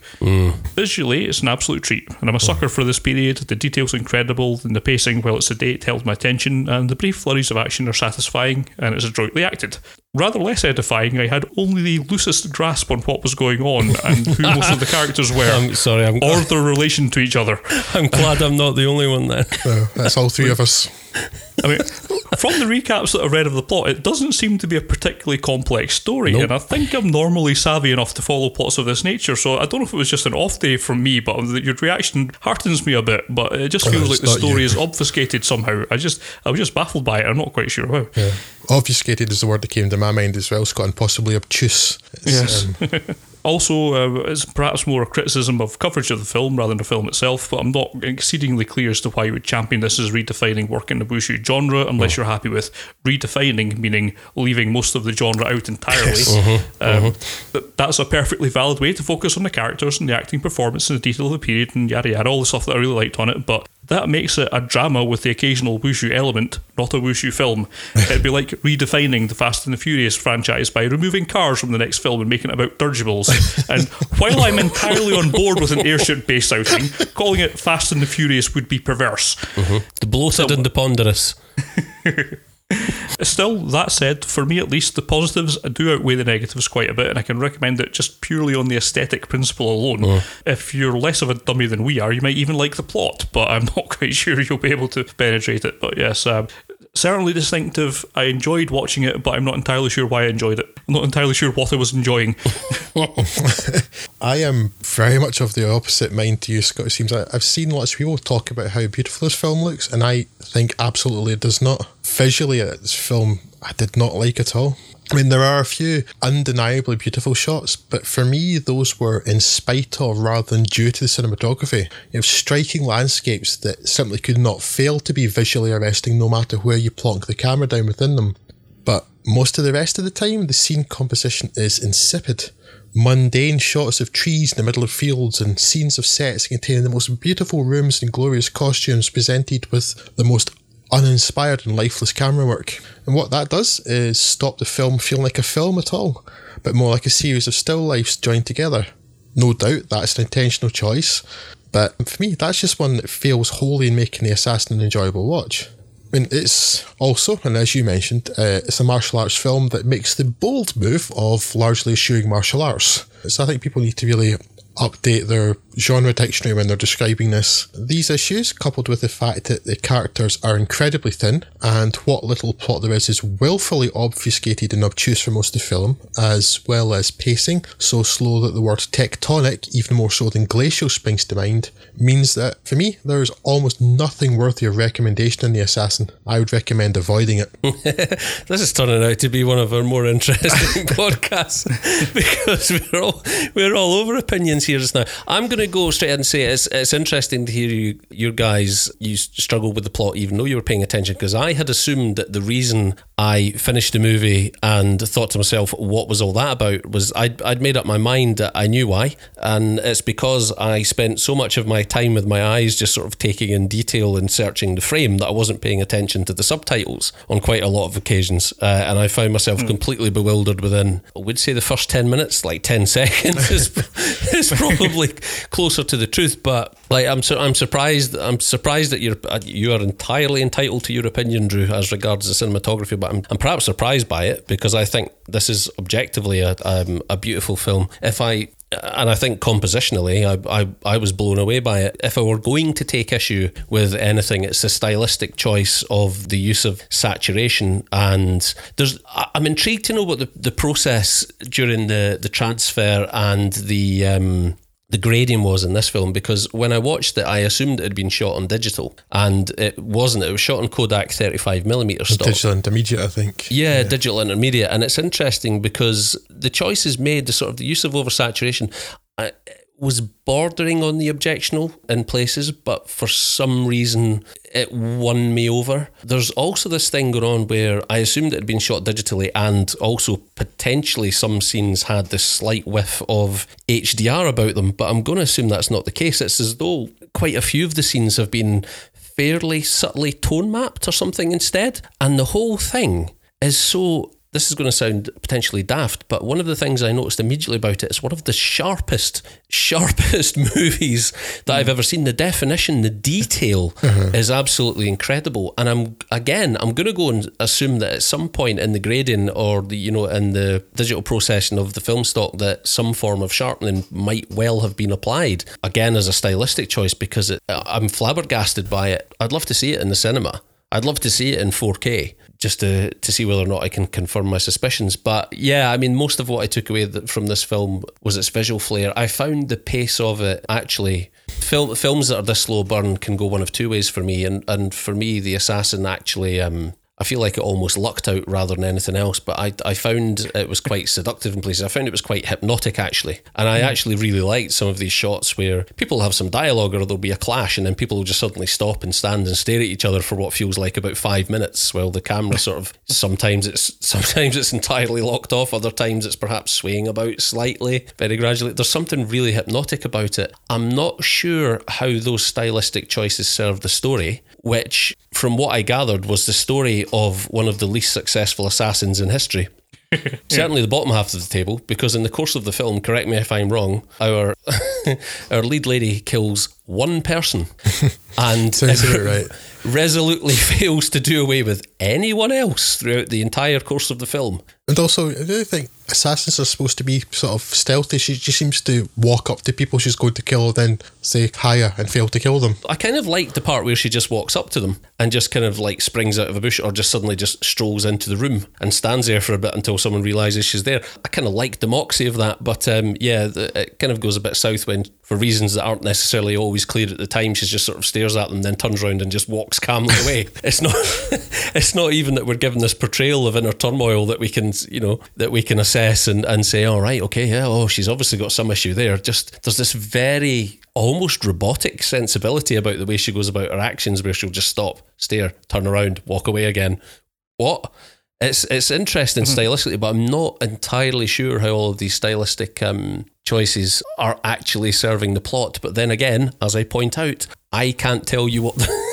Visually, it's an absolute treat, and I'm a sucker for this period. The detail's incredible, and the pacing, while it's sedate, held my attention, and the brief flurries of action are satisfying, and it's adroitly acted. Rather less edifying, I had only the loosest grasp on what was going on and who most of the characters were, I'm sorry, I'm, or their relation to each other. I'm glad I'm not the only one then. So that's all three of us. I mean, from the recaps that I read of the plot, it doesn't seem to be a particularly complex story, Nope. and I think I'm normally savvy enough to follow plots of this nature. So I don't know if it was just an off day from me, but your reaction heartens me a bit. But it just oh, feels it's like the story you. is obfuscated somehow. I just, I was just baffled by it. I'm not quite sure how. Yeah. Obfuscated is the word that came to my mind as well, Scott, and possibly obtuse. It's, Yes. um, Also, uh, it's perhaps more a criticism of coverage of the film rather than the film itself, but I'm not exceedingly clear as to why you would champion this as redefining work in the Wushu genre unless you're happy with redefining, meaning leaving most of the genre out entirely. Um, but That's a perfectly valid way to focus on the characters and the acting performance and the detail of the period and yada yada, all the stuff that I really liked on it, but that makes it a drama with the occasional Wushu element, not a Wushu film. It'd be like redefining the Fast and the Furious franchise by removing cars from the next film and making it about dirigibles. and while I'm entirely on board with an airship based outing, calling it Fast and the Furious would be perverse. Mm-hmm. The bloated and the ponderous. Still, that said, for me at least, the positives do outweigh the negatives quite a bit, and I can recommend it just purely on the aesthetic principle alone. If you're less of a dummy than we are, you might even like the plot, but I'm not quite sure you'll be able to penetrate it. But yes, um, certainly distinctive. I enjoyed watching it, but I'm not entirely sure why I enjoyed it. I'm not entirely sure what I was enjoying. I am very much of the opposite mind to you, Scott. It seems like I've seen lots of people talk about how beautiful this film looks, and I think absolutely it does not. Visually, uh, this film I did not like at all. I mean, there are a few undeniably beautiful shots, but for me, those were in spite of rather than due to the cinematography. You have striking landscapes that simply could not fail to be visually arresting no matter where you plonk the camera down within them. But most of the rest of the time, the scene composition is insipid. Mundane shots of trees in the middle of fields and scenes of sets containing the most beautiful rooms and glorious costumes presented with the most uninspired and lifeless camera work. And what that does is stop the film feeling like a film at all, but more like a series of still lifes joined together. No doubt that's an intentional choice, but for me, that's just one that fails wholly in making the Assassin an enjoyable watch. I mean, it's also, and as you mentioned, uh, it's a martial arts film that makes the bold move of largely eschewing martial arts. So I think people need to really update their genre dictionary when they're describing this. These issues, coupled with the fact that the characters are incredibly thin and what little plot there is is willfully obfuscated and obtuse for most of the film, as well as pacing so slow that the word tectonic, even more so than glacial, springs to mind, means that for me there's almost nothing worthy of recommendation in The Assassin. I would recommend avoiding it. this is turning out to be one of our more interesting podcasts because we're all we're all over opinions here just now. I'm going to go straight ahead and say it's it's interesting to hear you your guys you struggle with the plot even though you were paying attention because I had assumed that the reason I finished the movie and thought to myself what was all that about was I'd, I'd made up my mind that I knew why and it's because I spent so much of my time with my eyes just sort of taking in detail and searching the frame that I wasn't paying attention to the subtitles on quite a lot of occasions uh, and I found myself mm. completely bewildered within I would say the first 10 minutes like 10 seconds is, is probably closer to the truth but like I'm su- I'm surprised I'm surprised that you're uh, you are entirely entitled to your opinion Drew as regards the cinematography but I'm, I'm perhaps surprised by it because I think this is objectively a, um, a beautiful film if I and I think compositionally, I, I, I was blown away by it. If I were going to take issue with anything, it's the stylistic choice of the use of saturation. And there's, I'm intrigued to know what the, the process during the, the transfer and the um, the grading was in this film because when I watched it, I assumed it had been shot on digital, and it wasn't. It was shot on Kodak 35mm stock. Digital intermediate, I think. Yeah, yeah, digital intermediate, and it's interesting because the choices made, the sort of the use of oversaturation. I, was bordering on the objectional in places, but for some reason it won me over. There's also this thing going on where I assumed it had been shot digitally, and also potentially some scenes had this slight whiff of HDR about them, but I'm going to assume that's not the case. It's as though quite a few of the scenes have been fairly subtly tone mapped or something instead, and the whole thing is so this is going to sound potentially daft, but one of the things I noticed immediately about it is one of the sharpest, sharpest movies that mm. I've ever seen. The definition, the detail uh-huh. is absolutely incredible. And I'm again, I'm going to go and assume that at some point in the grading or the you know in the digital processing of the film stock that some form of sharpening might well have been applied. Again, as a stylistic choice because it, I'm flabbergasted by it. I'd love to see it in the cinema. I'd love to see it in 4K just to, to see whether or not I can confirm my suspicions. But yeah, I mean, most of what I took away from this film was its visual flair. I found the pace of it actually. Film, films that are this slow burn can go one of two ways for me, and and for me, The Assassin actually um, I feel like it almost lucked out rather than anything else. But I, I found it was quite seductive in places. I found it was quite hypnotic actually, and I mm. actually really liked some of these shots where people have some dialogue or there'll be a clash, and then people will just suddenly stop and stand and stare at each other for what feels like about five minutes, while the camera sort of sometimes it's sometimes it's entirely locked off, other times it's perhaps swaying about slightly, very gradually. There's something really hypnotic about it. I'm not sure how those stylistic choices serve the story, which, from what I gathered, was the story of one of the least successful assassins in history. Certainly the bottom half of the table, because in the course of the film, correct me if I'm wrong, our our lead lady kills one person and right. resolutely fails to do away with anyone else throughout the entire course of the film. And also, I do think assassins are supposed to be sort of stealthy. She just seems to walk up to people she's going to kill, then say hiya and fail to kill them. I kind of like the part where she just walks up to them and just kind of like springs out of a bush or just suddenly just strolls into the room and stands there for a bit until someone realizes she's there. I kind of like the moxie of that, but um, yeah, it kind of goes a bit south when, for reasons that aren't necessarily always clear at the time, she just sort of stares at them, then turns around and just walks calmly away. it's not, it's not even that we're given this portrayal of inner turmoil that we can, you know, that we can assess and, and say, all right, okay, yeah, oh, she's obviously got some issue there. Just there's this very almost robotic sensibility about the way she goes about her actions, where she'll just stop, stare, turn around, walk away again. What? It's it's interesting mm-hmm. stylistically, but I'm not entirely sure how all of these stylistic um, choices are actually serving the plot. But then again, as I point out, I can't tell you what. The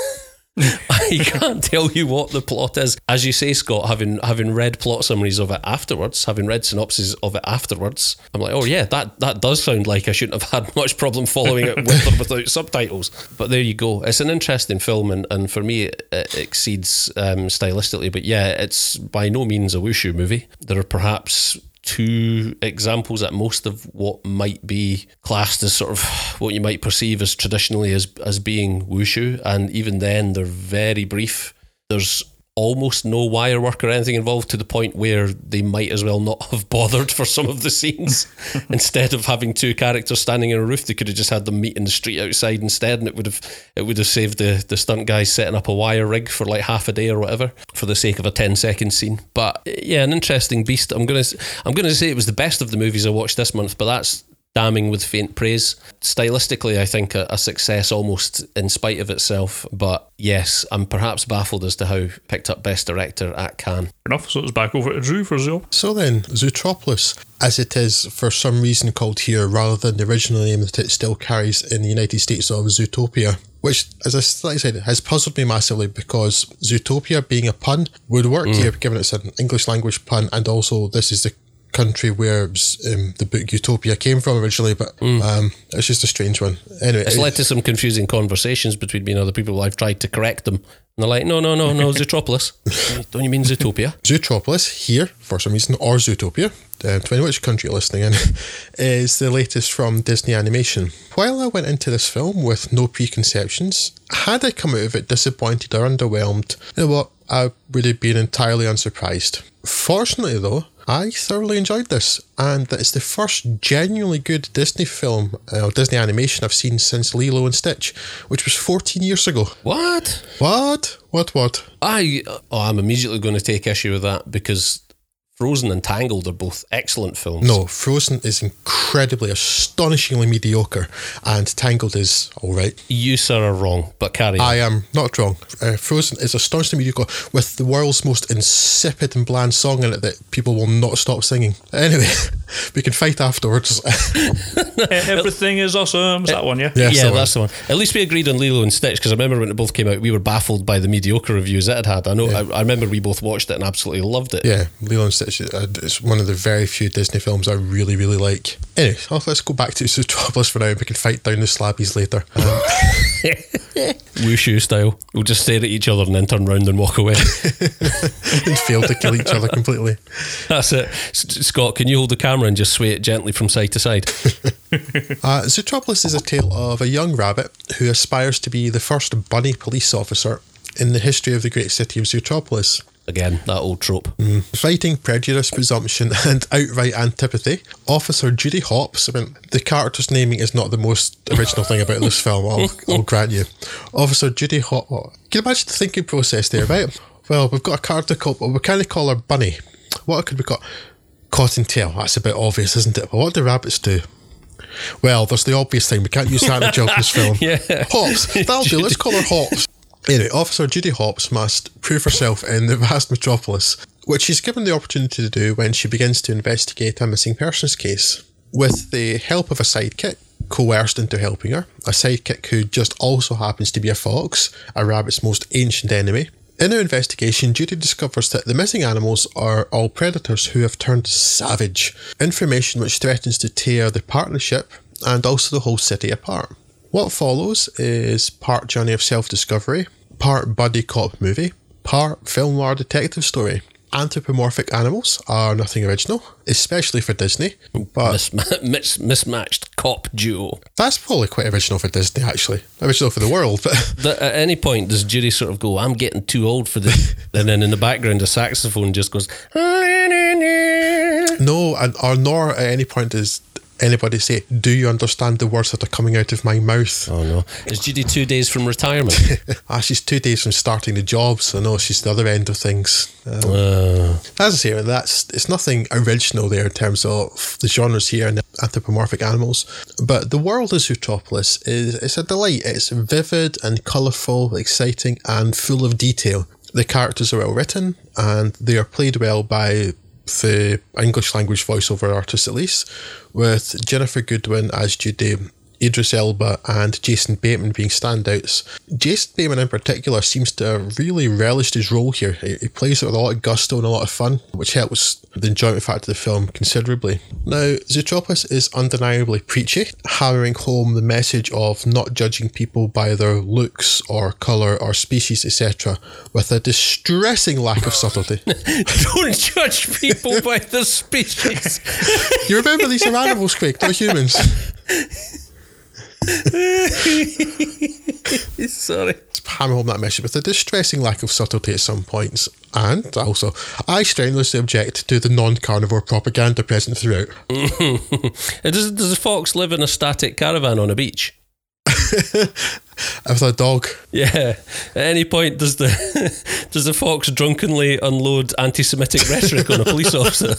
I can't tell you what the plot is. As you say, Scott, having having read plot summaries of it afterwards, having read synopses of it afterwards, I'm like, oh yeah, that that does sound like I shouldn't have had much problem following it with or without subtitles. But there you go. It's an interesting film, and, and for me, it, it exceeds um, stylistically. But yeah, it's by no means a wushu movie. There are perhaps two examples at most of what might be classed as sort of what you might perceive as traditionally as as being wushu, and even then they're very brief. There's almost no wire work or anything involved to the point where they might as well not have bothered for some of the scenes. instead of having two characters standing in a roof, they could have just had them meet in the street outside instead, and it would have it would have saved the the stunt guys setting up a wire rig for like half a day or whatever for the sake of a 10 second scene. But yeah, an interesting beast. I'm gonna I'm gonna say it was the best of the movies I watched this month, but that's damning with faint praise. Stylistically, I think a, a, success almost in spite of itself. But yes, I'm perhaps baffled as to how picked up Best Director at Cannes. Enough, so it's back over to Drew for Zoe. So then, Zootropolis, as it is for some reason called here, rather than the original name that it still carries in the United States of Zootopia. Which, as I like I said, has puzzled me massively because Zootopia being a pun would work mm. here, given it's an English language pun, and also this is the country where um, the book Utopia came from originally, but mm. um, it's just a strange one. Anyway, it's led to some confusing conversations between me and other people. I've tried to correct them, and they're like, "No, no, no, no, Zootropolis. Don't you mean Zootopia?" Zootropolis here for some reason, or Zootopia, uh, depending which country you're listening in, is the latest from Disney Animation. While I went into this film with no preconceptions, had I come out of it disappointed or underwhelmed, you know what? I would have been entirely unsurprised. Fortunately, though, I thoroughly enjoyed this, and it's the first genuinely good Disney film, uh, Disney animation I've seen since Lilo and Stitch, which was 14 years ago. What? What? What? What? I oh, I'm immediately going to take issue with that because Frozen and Tangled are both excellent films. No, Frozen is incredibly, astonishingly mediocre, and Tangled is all right. You, sir, are wrong, but carry on. I am not wrong. Uh, Frozen is astonishingly mediocre with the world's most insipid and bland song in it that people will not stop singing. Anyway, we can fight afterwards. Everything is awesome. Is that one, yeah? Yeah, yeah that's the one. At least we agreed on Lilo and Stitch because I remember when it both came out, we were baffled by the mediocre reviews it had had. I know. Yeah. I, I remember we both watched it and absolutely loved it. Yeah, Lilo and Stitch uh, is one of the very few Disney films I really, really like. Anyway, let's go back to Zootropolis for now. We can fight down the slabbies later. Wushu style. We'll just stare at each other and then turn round and walk away. and fail to kill each other completely. That's it. Scott, can you hold the camera and just sway it gently from side to side? uh, Zootropolis is a tale of a young rabbit who aspires to be the first bunny police officer in the history of the great city of Zootropolis. Again, that old trope. Mm. Fighting prejudice, presumption, and outright antipathy. Officer Judy Hopps. I mean, the character's naming is not the most original thing about this film. I'll, I'll grant you. Officer Judy Hopps. Can you imagine the thinking process there, right? Well, we've got a character called. Well, we kind of call her Bunny. What could we call? Cottontail. That's a bit obvious, isn't it? But what do rabbits do? Well, there's the obvious thing. We can't use that in a children's film. yeah. Hopps. That'll do. Let's call her Hopps. Anyway, Officer Judy Hopps must prove herself in the vast metropolis, which she's given the opportunity to do when she begins to investigate a missing persons case. With the help of a sidekick, coerced into helping her, a sidekick who just also happens to be a fox, a rabbit's most ancient enemy. In her investigation, Judy discovers that the missing animals are all predators who have turned savage, information which threatens to tear the partnership and also the whole city apart. What follows is part journey of self discovery, part buddy cop movie, part film noir detective story. Anthropomorphic animals are nothing original, especially for Disney. But Mis- mismatched cop duo. That's probably quite original for Disney, actually. Original for the world. But the, at any point, does Judy sort of go, "I'm getting too old for this," and then in the background, a saxophone just goes. Ah, no, and or nor at any point does anybody say, "Do you understand the words that are coming out of my mouth?" Oh no! Is Judy two days from retirement? ah, she's two days from starting the job, so no, she's the other end of things. Um, uh. As I say, that's it's nothing original there in terms of the genres here and anthropomorphic animals. But the world of Zootropolis is it's a delight. It's vivid and colourful, exciting, and full of detail. The characters are well written and they are played well by the English language voiceover artist at least, with Ginnifer Goodwin as Judy, Idris Elba and Jason Bateman being standouts. Jason Bateman in particular seems to have really relished his role here. He, he plays it with a lot of gusto and a lot of fun, which helps the enjoyment factor of the film considerably. Now, Zootropis is undeniably preachy, hammering home the message of not judging people by their looks or colour or species, etc., with a distressing lack of subtlety. Don't judge people by their species. you remember these are animals, Craig, they're humans. Sorry. Hammer home that message with a distressing lack of subtlety at some points. And also, I strenuously object to the non carnivore propaganda present throughout. does, does a fox live in a static caravan on a beach? With a dog. Yeah. At any point, does the does the fox drunkenly unload anti-Semitic rhetoric on a police officer?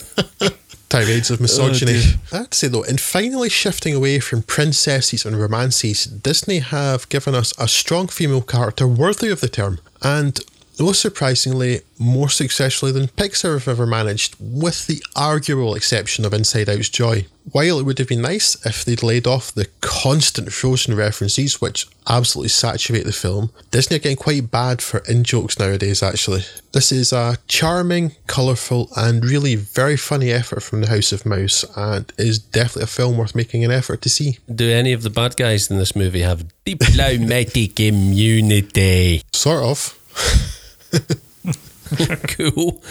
Tirades of misogyny. Oh, I have to say though, in finally shifting away from princesses and romances, Disney have given us a strong female character worthy of the term, and most surprisingly, more successfully than Pixar have ever managed, with the arguable exception of Inside Out's Joy. While it would have been nice if they'd laid off the constant Frozen references, which absolutely saturate the film, Disney are getting quite bad for in jokes nowadays, actually. This is a charming, colourful, and really very funny effort from the House of Mouse, and is definitely a film worth making an effort to see. Do any of the bad guys in this movie have diplomatic immunity? Sort of. cool.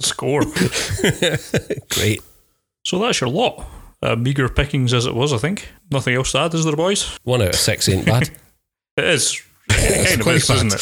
Score. Great. So that's your lot. Uh, meager pickings as it was, I think. Nothing else to add, is there, boys? One out of six ain't bad. it is. It kind of is, isn't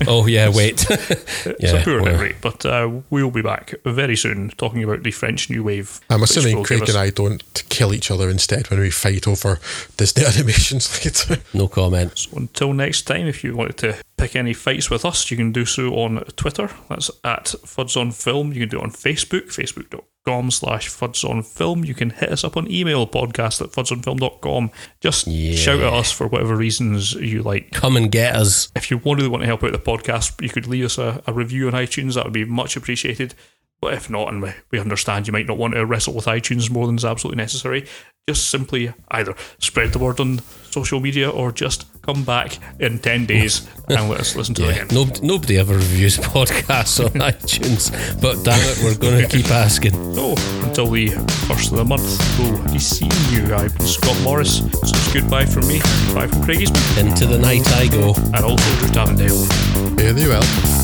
it? oh, yeah, wait. it's yeah, a poor hit rate, but uh, we'll be back very soon talking about the French New Wave. I'm assuming Craig and I don't kill each other instead when we fight over Disney animations later. No comment. So until next time, if you wanted to pick any fights with us, you can do so on Twitter. That's at Fuds on Film. You can do it on Facebook, facebook.com com slash fuds on film you can hit us up on email podcast at fudsonfilm.com just yeah. shout at us for whatever reasons you like. Come and get us. If you really want to help out the podcast you could leave us a, a review on itunes. That would be much appreciated but if not and we, we understand you might not want to wrestle with itunes more than is absolutely necessary just simply either spread the word on social media or just come back in 10 days and let us listen to yeah. it again. Nobody, nobody ever reviews podcasts on iTunes, but damn it, we're going to keep asking. So, until the first of the month, we'll be seeing you. I've been Scott Morris. So it's goodbye from me. Bye from Craig Into the night I go. And also Drew Davendale. Very well.